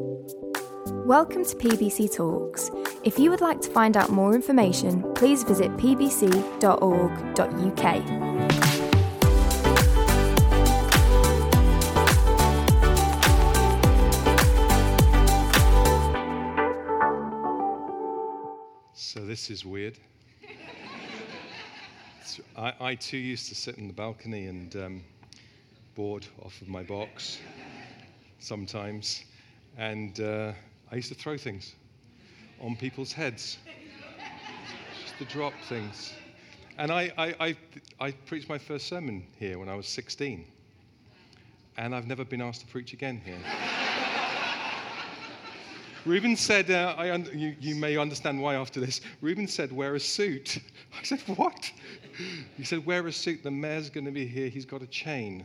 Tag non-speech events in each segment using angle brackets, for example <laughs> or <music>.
Welcome to PBC Talks. If you would like to find out more information, please visit pbc.org.uk. So this is weird. <laughs> I, I too used to sit in the balcony and um, board off of my box sometimes, and uh, I used to throw things on people's heads, just to drop things. And I, I, I, I preached my first sermon here when I was 16, and I've never been asked to preach again here. Reuben said, uh, I un- you, you may understand why after this. Reuben said, wear a suit. <laughs> I said, what? He said, wear a suit. The mayor's going to be here. He's got a chain.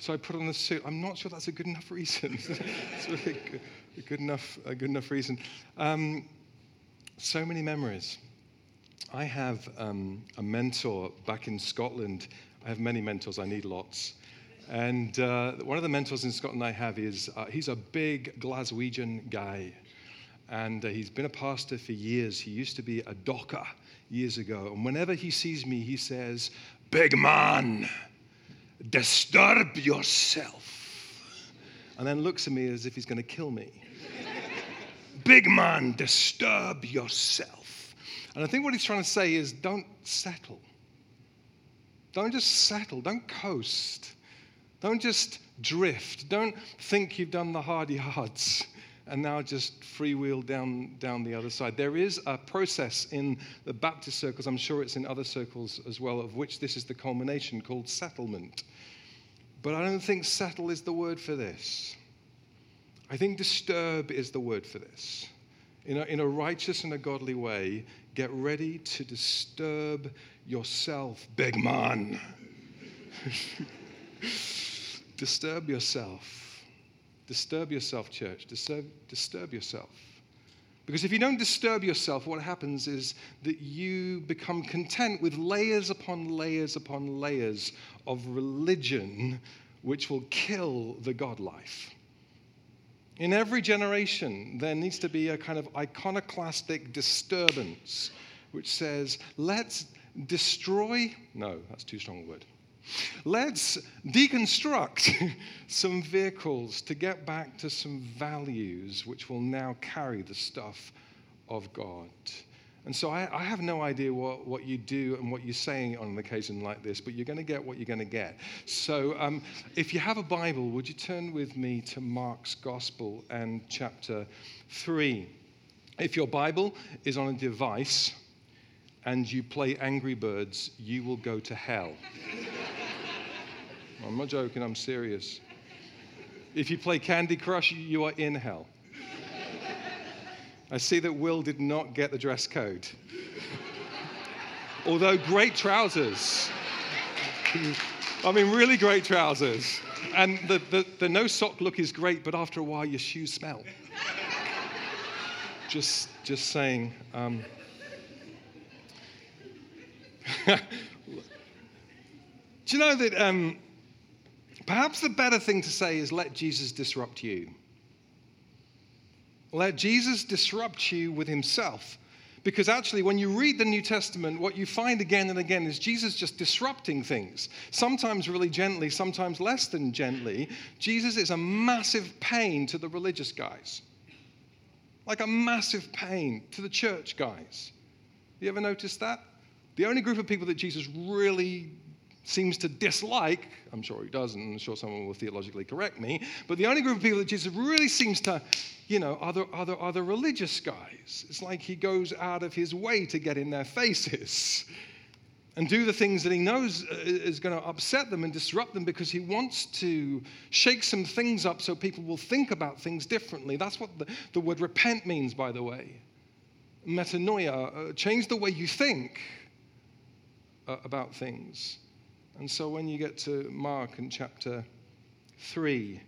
So I put on the suit. I'm not sure that's a good enough reason. <laughs> it's really good, a good enough, a good enough reason. Um, so many memories. I have um, a mentor back in Scotland. I have many mentors. I need lots. And uh, one of the mentors in Scotland I have is uh, he's a big Glaswegian guy. And uh, he's been a pastor for years. He used to be a docker years ago. And whenever he sees me, he says, Big man, disturb yourself. And then looks at me as if he's going to kill me. Big man, disturb yourself. And I think what he's trying to say is don't settle. Don't just settle, don't coast. Don't just drift. Don't think you've done the hard yards and now just freewheel down, down the other side. There is a process in the Baptist circles, I'm sure it's in other circles as well, of which this is the culmination called settlement. But I don't think settle is the word for this. I think disturb is the word for this. In a, in a righteous and a godly way, get ready to disturb yourself, big man. <laughs> disturb yourself. Disturb yourself, church. Disturb, disturb yourself. Because if you don't disturb yourself, what happens is that you become content with layers upon layers upon layers of religion, which will kill the God life. In every generation, there needs to be a kind of iconoclastic disturbance which says, let's destroy. No, that's too strong a word. Let's deconstruct <laughs> some vehicles to get back to some values which will now carry the stuff of God. And so I, I, have no idea what, what you do and what you're saying on an occasion like this, but you're going to get what you're going to get. So um, if you have a Bible, would you turn with me to Mark's Gospel and chapter 3? If your Bible is on a device and you play Angry Birds, you will go to hell. <laughs> I'm not joking, I'm serious. If you play Candy Crush, you are in hell. I see that Will did not get the dress code. Although great trousers. I mean, really great trousers. And the, the, the, no sock look is great, but after a while, your shoes smell. just, just saying. Um, <laughs> do you know that um, perhaps the better thing to say is let Jesus disrupt you? Let Jesus disrupt you with himself. Because actually, when you read the New Testament, what you find again and again is Jesus just disrupting things. Sometimes really gently, sometimes less than gently. Jesus is a massive pain to the religious guys, like a massive pain to the church guys. You ever noticed that? The only group of people that Jesus really seems to dislike, I'm sure he does, and I'm sure someone will theologically correct me, but the only group of people that Jesus really seems to, you know, are the, are the, are the religious guys. It's like he goes out of his way to get in their faces and do the things that he knows uh, is going to upset them and disrupt them because he wants to shake some things up so people will think about things differently. That's what the, the word repent means, by the way. Metanoia, uh, change the way you think uh, about things. And so when you get to Mark in chapter 3,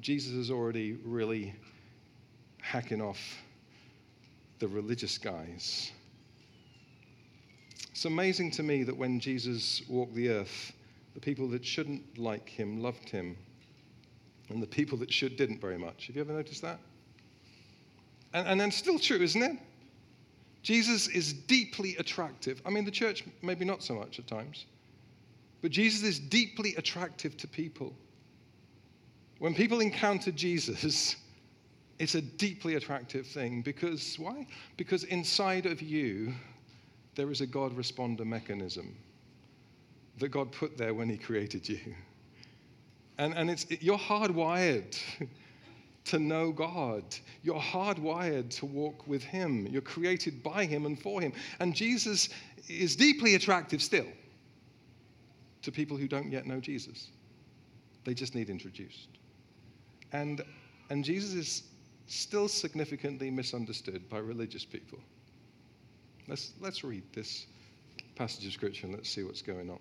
Jesus is already really hacking off the religious guys. It's amazing to me that when Jesus walked the earth, the people that shouldn't like him loved him. And the people that should didn't very much. Have you ever noticed that? And, and then still true, isn't it? Jesus is deeply attractive. I mean, the church, maybe not so much at times, but Jesus is deeply attractive to people. When people encounter Jesus, <laughs> it's a deeply attractive thing because why? Because inside of you, there is a God responder mechanism that God put there when He created you. And, and it's, it, you're hardwired <laughs> to know God. You're hardwired to walk with Him. You're created by Him and for Him. And Jesus is deeply attractive still to people who don't yet know Jesus. They just need introduced. And, and Jesus is still significantly misunderstood by religious people. Let's, let's read this passage of Scripture and let's see what's going on.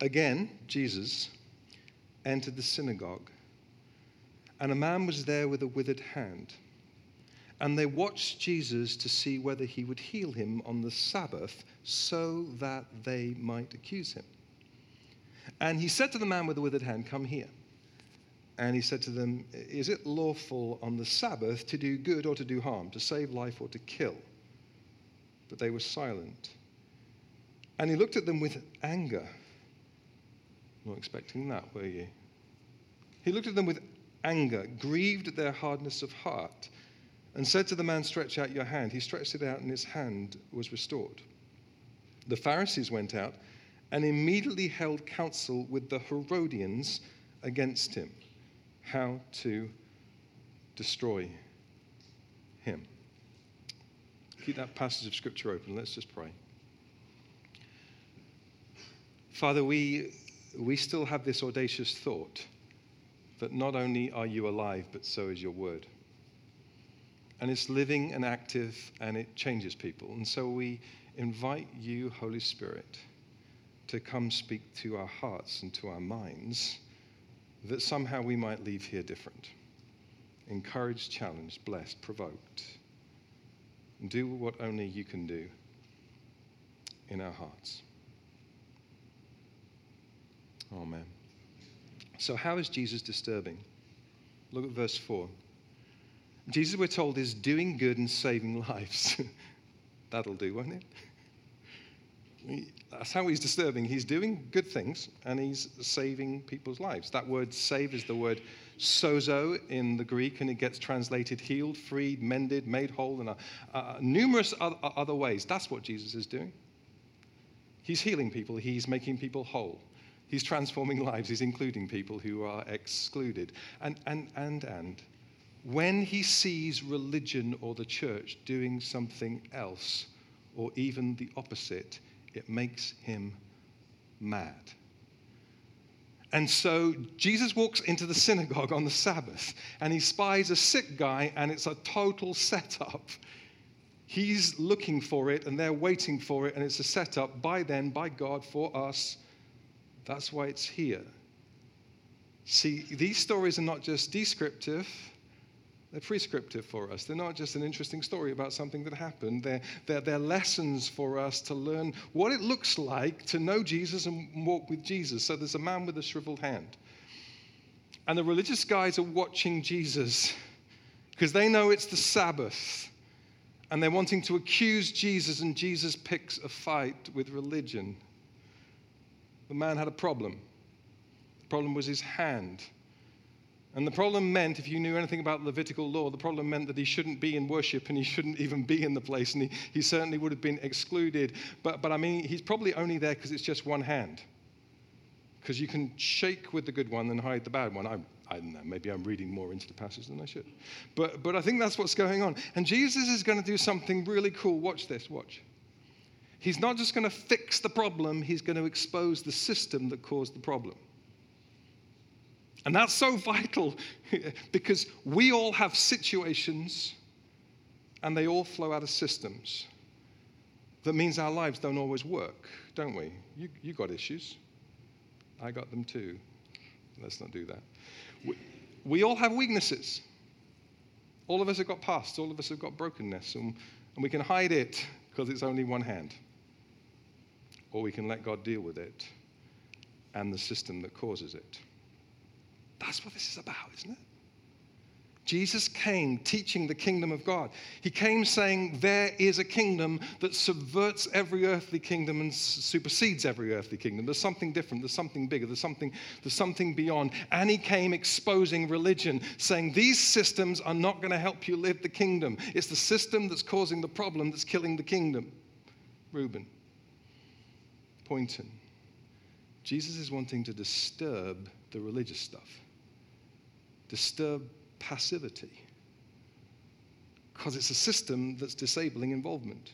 Again, Jesus entered the synagogue, and a man was there with a withered hand. And they watched Jesus to see whether he would heal him on the Sabbath so that they might accuse him. And he said to the man with the withered hand, Come here. And he said to them, Is it lawful on the Sabbath to do good or to do harm, to save life or to kill? But they were silent. And he looked at them with anger. Not expecting that, were you? He looked at them with anger, grieved at their hardness of heart, and said to the man, Stretch out your hand. He stretched it out, and his hand was restored. The Pharisees went out and immediately held counsel with the Herodians against him how to destroy him. Keep that passage of scripture open. Let's just pray. Father, we, we still have this audacious thought that not only are you alive, but so is your word. And it's living and active and it changes people. And so we invite you, Holy Spirit, to come speak to our hearts and to our minds that somehow we might leave here different. Encouraged, challenged, blessed, provoked. Do what only you can do in our hearts. Amen. So, how is Jesus disturbing? Look at verse 4. Jesus, we're told, is doing good and saving <laughs> lives. That'll do, won't it? That's how he's disturbing. He's doing good things and he's saving people's lives. That word save is the word sozo in the Greek, and it gets translated healed, freed, mended, made whole, and uh, uh, numerous other ways. That's what Jesus is doing. He's healing people, he's making people whole. He's transforming lives, he's including people who are excluded. And, and, and, and when he sees religion or the church doing something else, or even the opposite, it makes him mad. And so Jesus walks into the synagogue on the Sabbath and he spies a sick guy, and it's a total setup. He's looking for it and they're waiting for it, and it's a setup by then, by God, for us. That's why it's here. See, these stories are not just descriptive, they're prescriptive for us. They're not just an interesting story about something that happened. They're, they're, they're, lessons for us to learn what it looks like to know Jesus and walk with Jesus. So there's a man with a shriveled hand. And the religious guys are watching Jesus because they know it's the Sabbath. And they're wanting to accuse Jesus, and Jesus picks a fight with religion. The man had a problem. The problem was his hand. And the problem meant, if you knew anything about Levitical law, the problem meant that he shouldn't be in worship and he shouldn't even be in the place, and he, he certainly would have been excluded. But, but I mean, he's probably only there because it's just one hand. Because you can shake with the good one and hide the bad one. I, I don't know, maybe I'm reading more into the passage than I should. But, but I think that's what's going on. And Jesus is going to do something really cool. Watch this, watch. He's not just going to fix the problem, he's going to expose the system that caused the problem. And that's so vital <laughs> because we all have situations and they all flow out of systems. That means our lives don't always work, don't we? You, you got issues. I got them too. Let's not do that. We, we all have weaknesses. All of us have got pasts, all of us have got brokenness, and, and we can hide it because it's only one hand. Or we can let God deal with it and the system that causes it. That's what this is about, isn't it? Jesus came teaching the kingdom of God. He came saying, There is a kingdom that subverts every earthly kingdom and supersedes every earthly kingdom. There's something different, there's something bigger, there's something, there's something beyond. And he came exposing religion, saying, These systems are not going to help you live the kingdom. It's the system that's causing the problem that's killing the kingdom. Reuben, Poynton. Jesus is wanting to disturb the religious stuff, disturb passivity because it's a system that's disabling involvement.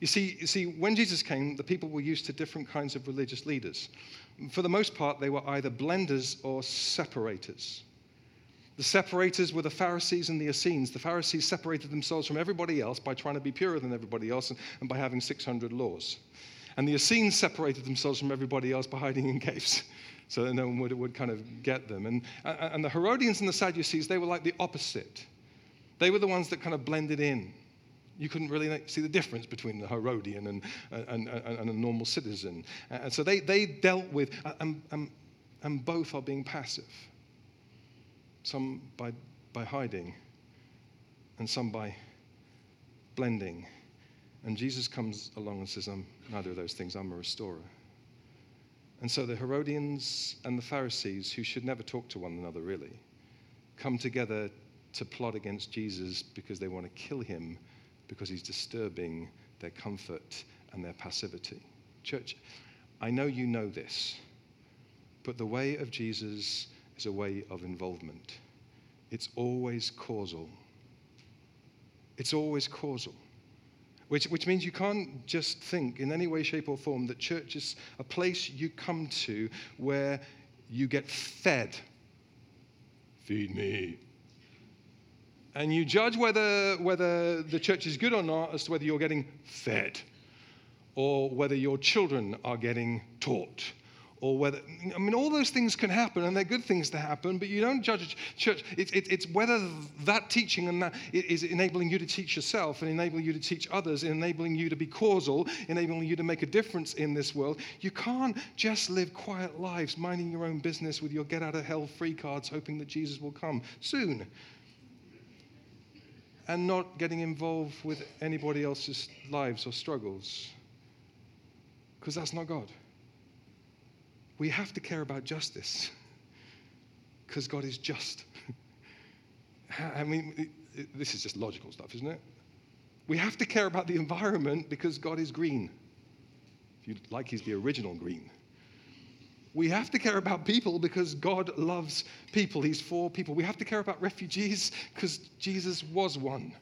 You see, you see, when Jesus came, the people were used to different kinds of religious leaders. For the most part, they were either blenders or separators. The separators were the Pharisees and the Essenes. The Pharisees separated themselves from everybody else by trying to be purer than everybody else and, and by having 600 laws. And the Essenes separated themselves from everybody else by hiding in caves <laughs> so that no one would, would kind of get them. And, and the Herodians and the Sadducees, they were like the opposite. They were the ones that kind of blended in. You couldn't really see the difference between the Herodian and, and, and, and a normal citizen. Uh, and so they, they dealt with, uh, and, and, and both are being passive. Some by, by hiding, and some by blending. And Jesus comes along and says, I'm neither of those things, I'm a restorer. And so the Herodians and the Pharisees, who should never talk to one another really, come together to plot against Jesus because they want to kill him because he's disturbing their comfort and their passivity. Church, I know you know this, but the way of Jesus is a way of involvement. It's always causal. It's always causal which, which means you can't just think in any way, shape, or form that church is a place you come to where you get fed. Feed me. And you judge whether, whether the church is good or not as to whether you're getting fed or whether your children are getting taught or whether, I mean, all those things can happen and they're good things to happen, but you don't judge a church. It's, it, it's whether that teaching and that is enabling you to teach yourself and enabling you to teach others, enabling you to be causal, enabling you to make a difference in this world. You can't just live quiet lives, minding your own business with your get out of hell free cards, hoping that Jesus will come soon. And not getting involved with anybody else's lives or struggles. Because that's not God we have to care about justice because God is just. <laughs> I mean, it, it, this is just logical stuff, isn't it? We have to care about the environment because God is green. If you like, He's the original green. We have to care about people because God loves people. He's for people. We have to care about refugees because Jesus was one.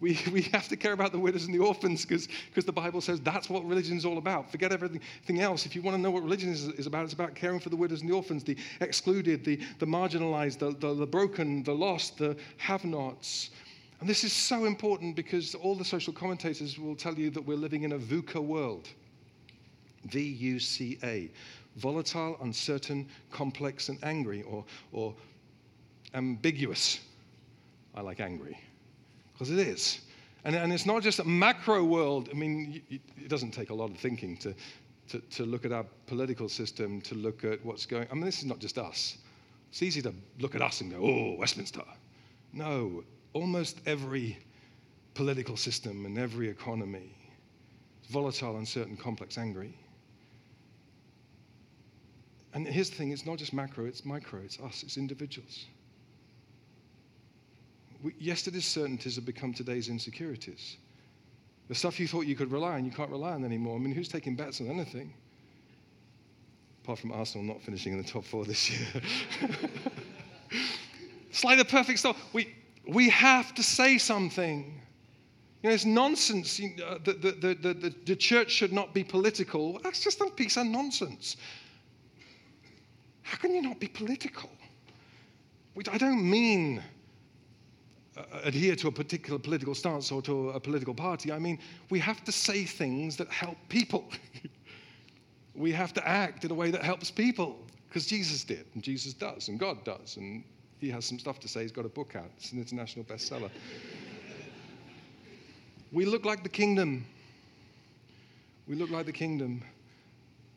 We, <laughs> we have to care about the widows and the orphans because the Bible says that's what religion is all about. Forget everything else. If you want to know what religion is, is about, it's about caring for the widows and the orphans, the excluded, the, the marginalized, the, the, the broken, the lost, the have nots. And this is so important because all the social commentators will tell you that we're living in a VUCA world. V U C A. Volatile, uncertain, complex, and angry, or, or ambiguous. I like angry because it is. And, and it's not just a macro world. I mean, it doesn't take a lot of thinking to, to, to look at our political system, to look at what's going I mean, this is not just us. It's easy to look at us and go, oh, Westminster. No, almost every political system and every economy is volatile, uncertain, complex, angry. And here's the thing it's not just macro, it's micro, it's us, it's individuals yesterday's certainties have become today's insecurities. The stuff you thought you could rely on, you can't rely on anymore. I mean, who's taking bets on anything? Apart from Arsenal not finishing in the top four this year. <laughs> it's like the perfect stuff. We, we have to say something. You know, it's nonsense. You know, the, the, the, the, the church should not be political. That's just a piece of nonsense. How can you not be political? I don't mean uh, Uh, adhere to a particular political stance or to a political party. I mean, we have to say things that help people. <laughs> we have to act in a way that helps people because Jesus did, and Jesus does, and God does, and he has some stuff to say. He's got a book out, it's an international bestseller. <laughs> we look like the kingdom. We look like the kingdom.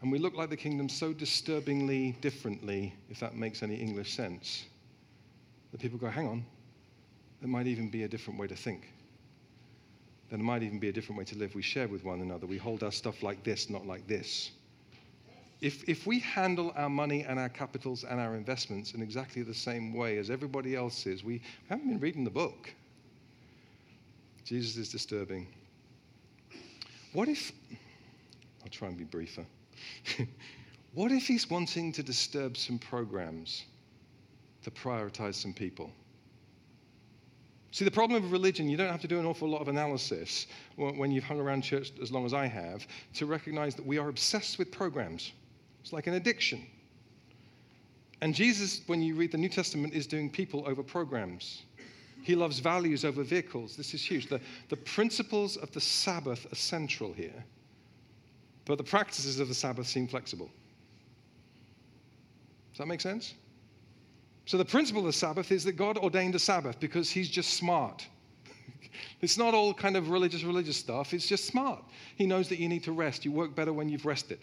And we look like the kingdom so disturbingly differently, if that makes any English sense, that people go, hang on, there might even be a different way to think. There might even be a different way to live. We share with one another. We hold our stuff like this, not like this. If, if we handle our money and our capitals and our investments in exactly the same way as everybody else is, we haven't been reading the book. Jesus is disturbing. What if, I'll try and be briefer. <laughs> what if he's wanting to disturb some programs to prioritize some people? See, the problem with religion, you don't have to do an awful lot of analysis when you've hung around church as long as I have to recognize that we are obsessed with programs. It's like an addiction. And Jesus, when you read the New Testament, is doing people over programs. He loves values over vehicles. This is huge. The, the principles of the Sabbath are central here, but the practices of the Sabbath seem flexible. Does that make sense? So, the principle of the Sabbath is that God ordained a Sabbath because He's just smart. <laughs> it's not all kind of religious, religious stuff. It's just smart. He knows that you need to rest. You work better when you've rested.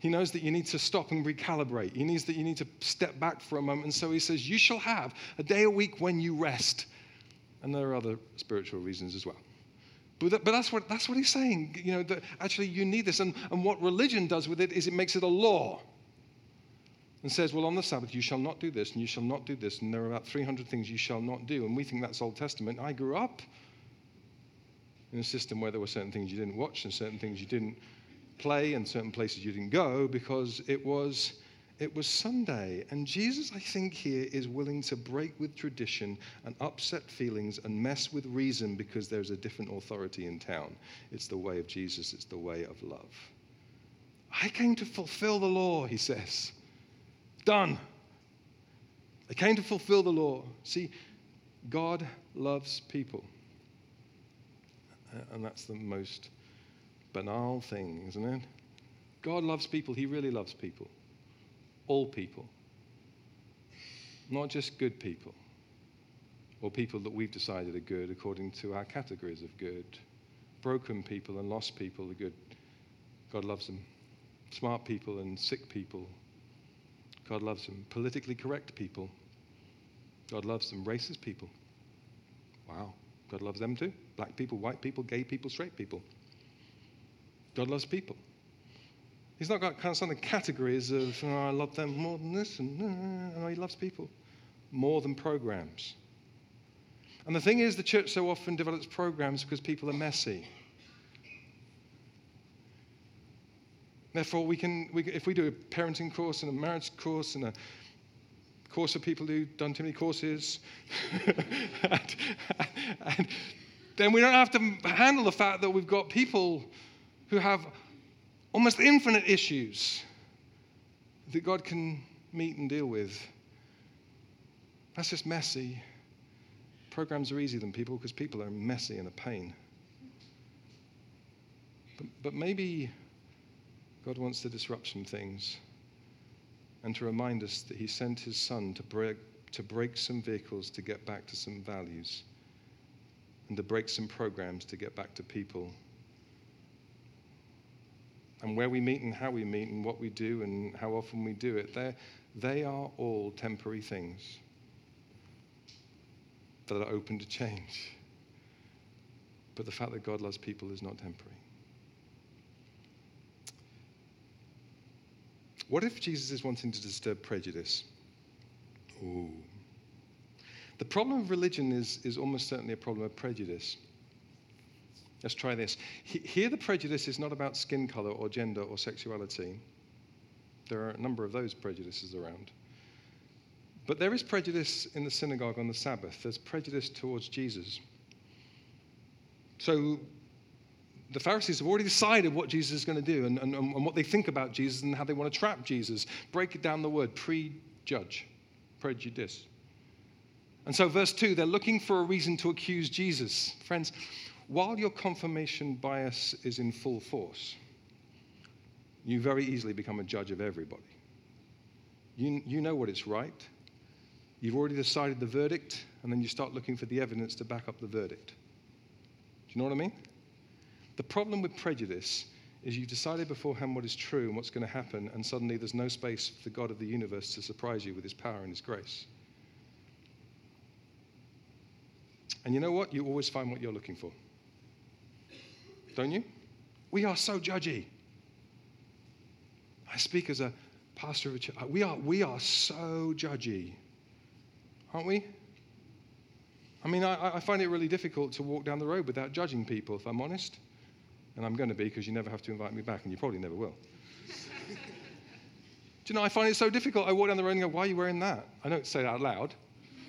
He knows that you need to stop and recalibrate. He knows that you need to step back for a moment. And so he says, You shall have a day a week when you rest. And there are other spiritual reasons as well. But, that, but that's, what, that's what he's saying. You know, that actually you need this. And, and what religion does with it is it makes it a law and says, well, on the Sabbath you shall not do this and you shall not do this. And there are about 300 things you shall not do. And we think that's Old Testament. I grew up in a system where there were certain things you didn't watch and certain things you didn't play and certain places you didn't go because it was it was Sunday. And Jesus, I think, here is willing to break with tradition and upset feelings and mess with reason because there's a different authority in town. It's the way of Jesus, it's the way of love. I came to fulfill the law, he says. Done. I came to fulfill the law. See, God loves people. And that's the most banal thing, isn't it? God loves people. He really loves people all people, not just good people or people that we've decided are good according to our categories of good. Broken people and lost people are good. God loves them. Smart people and sick people, God loves them. Politically correct people, God loves them. Racist people, wow, God loves them too. Black people, white people, gay people, straight people. God loves people. He's not got kind of some categories of, oh, I love them more than this, and uh, no, he loves people more than programs. And the thing is, the church so often develops programs because people are messy. Therefore, we can, we, if we do a parenting course and a marriage course and a course for people who've done too many courses, <laughs> and, and then we don't have to handle the fact that we've got people who have almost infinite issues that God can meet and deal with. That's just messy. Programs are easier than people because people are messy and a pain. But, but maybe God wants to disrupt some things and to remind us that He sent His Son to break, to break some vehicles to get back to some values and to break some programs to get back to people and where we meet and how we meet and what we do and how often we do it, they are all temporary things that are open to change. But the fact that God loves people is not temporary. What if Jesus is wanting to disturb prejudice? Ooh. The problem of religion is, is almost certainly a problem of prejudice. Let's try this. Here, the prejudice is not about skin color or gender or sexuality. There are a number of those prejudices around. But there is prejudice in the synagogue on the Sabbath. There's prejudice towards Jesus. So the Pharisees have already decided what Jesus is going to do and, and, and what they think about Jesus and how they want to trap Jesus. Break it down the word prejudge, prejudice. And so, verse 2, they're looking for a reason to accuse Jesus. Friends, while your confirmation bias is in full force, you very easily become a judge of everybody. You, you know what is right. You've already decided the verdict, and then you start looking for the evidence to back up the verdict. Do you know what I mean? The problem with prejudice is you've decided beforehand what is true and what's going to happen, and suddenly there's no space for the God of the universe to surprise you with his power and his grace. And you know what? You always find what you're looking for. Don't you? We are so judgy. I speak as a pastor of a church. We are, we are so judgy, aren't we? I mean, I, I find it really difficult to walk down the road without judging people, if I'm honest. And I'm going to be because you never have to invite me back, and you probably never will. <laughs> Do you know, I find it so difficult. I walk down the road and go, Why are you wearing that? I don't say that out loud.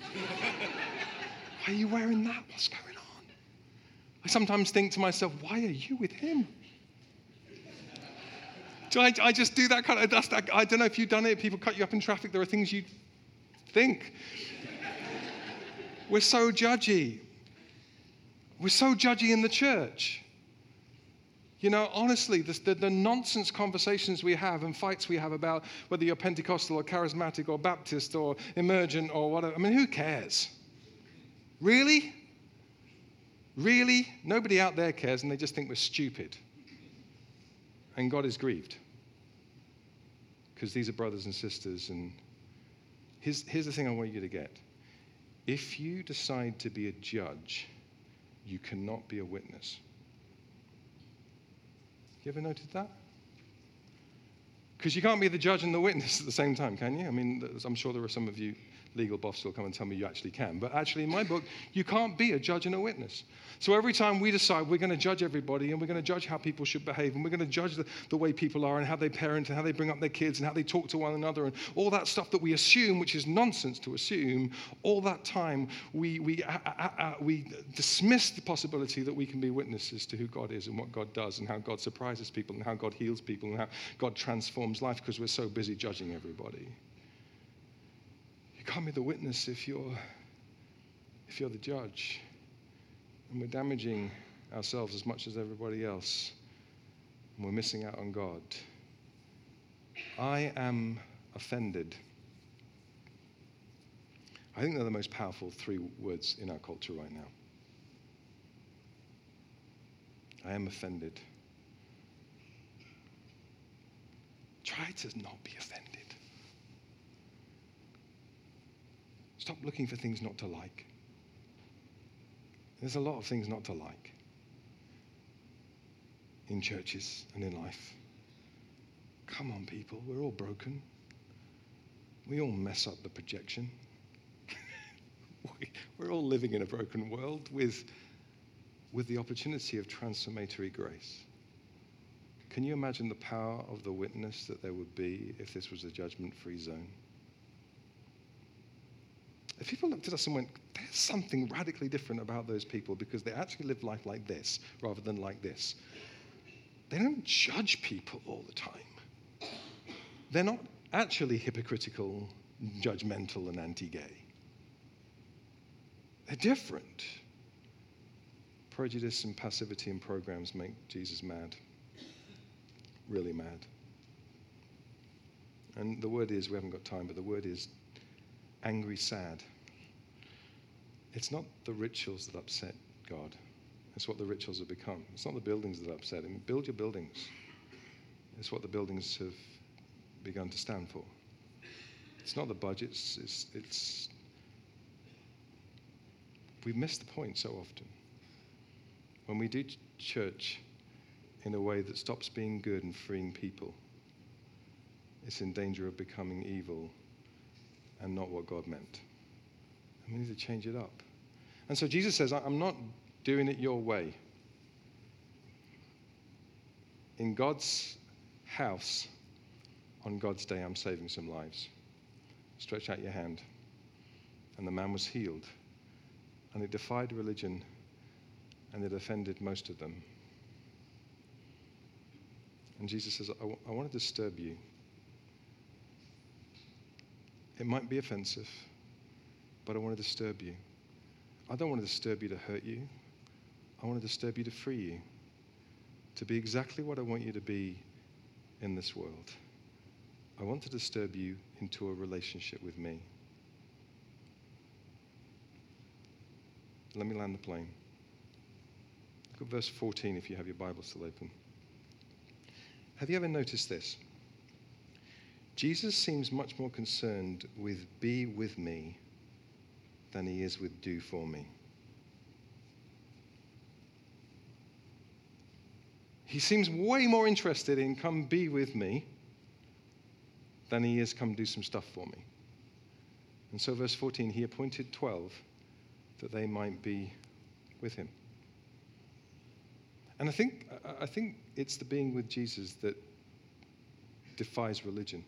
<laughs> Why are you wearing that? What's going on? I sometimes think to myself, Why are you with him? Do I, I just do that kind of, that's, that, I don't know if you've done it, people cut you up in traffic, there are things you think. <laughs> We're so judgy. We're so judgy in the church. You know, honestly, the, the, nonsense conversations we have and fights we have about whether you're Pentecostal or charismatic or Baptist or emergent or whatever, I mean, who cares? Really? Really? Nobody out there cares and they just think we're stupid. And God is grieved. Because these are brothers and sisters. And here's, here's the thing I want you to get if you decide to be a judge, you cannot be a witness. You ever noticed that? Because you can't be the judge and the witness at the same time, can you? I mean, I'm sure there are some of you legal buffs will come and tell me you actually can. But actually, in my book, you can't be a judge and a witness. So every time we decide we're going to judge everybody and we're going to judge how people should behave and we're going to judge the, the way people are and how they parent and how they bring up their kids and how they talk to one another and all that stuff that we assume, which is nonsense to assume, all that time we, we, uh, uh, uh, we dismiss the possibility that we can be witnesses to who God is and what God does and how God surprises people and how God heals people and how God transforms life because we're so busy judging everybody. Can't be the witness if you're, if you're the judge. And we're damaging ourselves as much as everybody else. And we're missing out on God. I am offended. I think they're the most powerful three words in our culture right now. I am offended. Try to not be offended. Stop looking for things not to like. There's a lot of things not to like in churches and in life. Come on, people, we're all broken. We all mess up the projection. <laughs> we're all living in a broken world with, with the opportunity of transformatory grace. Can you imagine the power of the witness that there would be if this was a judgment free zone? If people looked at us and went, there's something radically different about those people because they actually live life like this rather than like this. They don't judge people all the time. They're not actually hypocritical, judgmental, and anti gay. They're different. Prejudice and passivity in programs make Jesus mad. Really mad. And the word is, we haven't got time, but the word is angry sad. It's not the rituals that upset God. It's what the rituals have become. It's not the buildings that upset him. Build your buildings. It's what the buildings have begun to stand for. It's not the budgets. It's, it's we miss the point so often. When we do church in a way that stops being good and freeing people, it's in danger of becoming evil and not what God meant. And we need to change it up. And so Jesus says, I'm not doing it your way. In God's house, on God's day, I'm saving some lives. Stretch out your hand. And the man was healed. And it defied religion and it offended most of them. And Jesus says, I, w- I want to disturb you. It might be offensive, but I want to disturb you. I don't want to disturb you to hurt you. I want to disturb you to free you, to be exactly what I want you to be in this world. I want to disturb you into a relationship with me. Let me land the plane. Look at verse 14 if you have your Bible still open. Have you ever noticed this? Jesus seems much more concerned with be with me than he is with do for me. He seems way more interested in come be with me than he is come do some stuff for me. And so, verse 14, he appointed 12 that they might be with him. And I think, I think it's the being with Jesus that defies religion.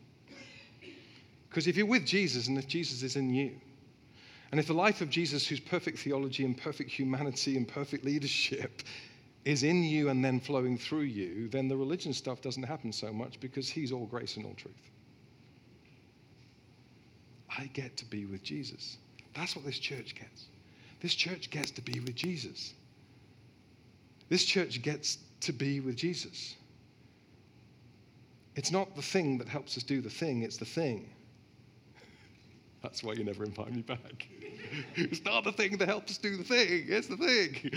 Because if you're with Jesus and if Jesus is in you, and if the life of Jesus, whose perfect theology and perfect humanity and perfect leadership is in you and then flowing through you, then the religion stuff doesn't happen so much because he's all grace and all truth. I get to be with Jesus. That's what this church gets. This church gets to be with Jesus. This church gets to be with Jesus. It's not the thing that helps us do the thing, it's the thing. That's why you never invite me back. it's not the thing that helps do the thing, it's the thing.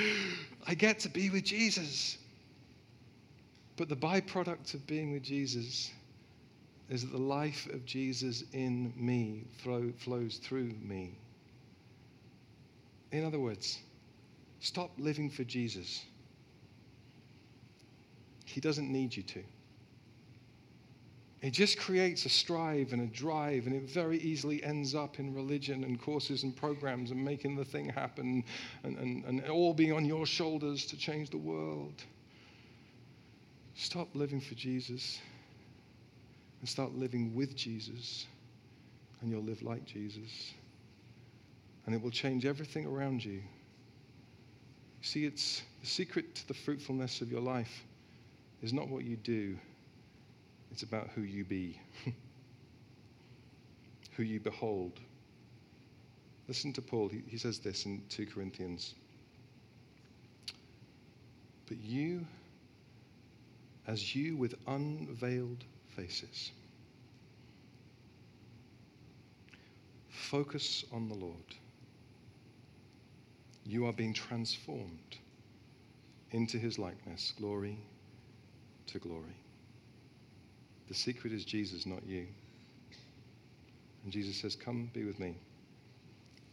I get to be with Jesus. But the byproduct of being with Jesus is that the life of Jesus in me flow, flows through me. In other words, stop living for Jesus. He doesn't need you to. It just creates a strive and a drive, and it very easily ends up in religion and courses and programs and making the thing happen and, and, and all being on your shoulders to change the world. Stop living for Jesus and start living with Jesus, and you'll live like Jesus. And it will change everything around you. See, it's the secret to the fruitfulness of your life is not what you do, it's about who you be, <laughs> who you behold. Listen to Paul. He, he says this in 2 Corinthians. But you, as you with unveiled faces. Focus on the Lord. You are being transformed into his likeness, glory to glory. The secret is Jesus, not you. And Jesus says, Come be with me.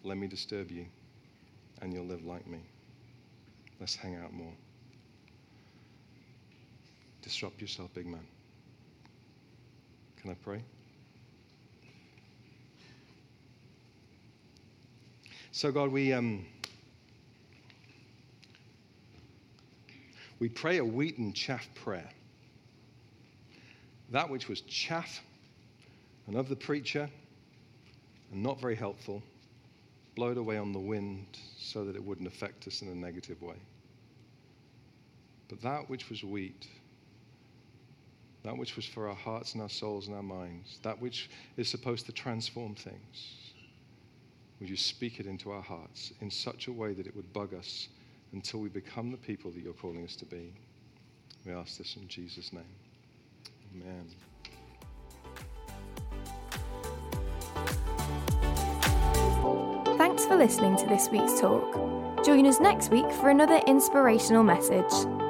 Let me disturb you, and you'll live like me. Let's hang out more. Disrupt yourself, big man. Can I pray? So, God, we, um, we pray a wheat and chaff prayer. That which was chaff and of the preacher and not very helpful, blow it away on the wind so that it wouldn't affect us in a negative way. But that which was wheat, that which was for our hearts and our souls and our minds, that which is supposed to transform things. Would you speak it into our hearts in such a way that it would bug us until we become the people that you're calling us to be? We ask this in Jesus' name. Amen. Thanks for listening to this week's talk. Join us next week for another inspirational message.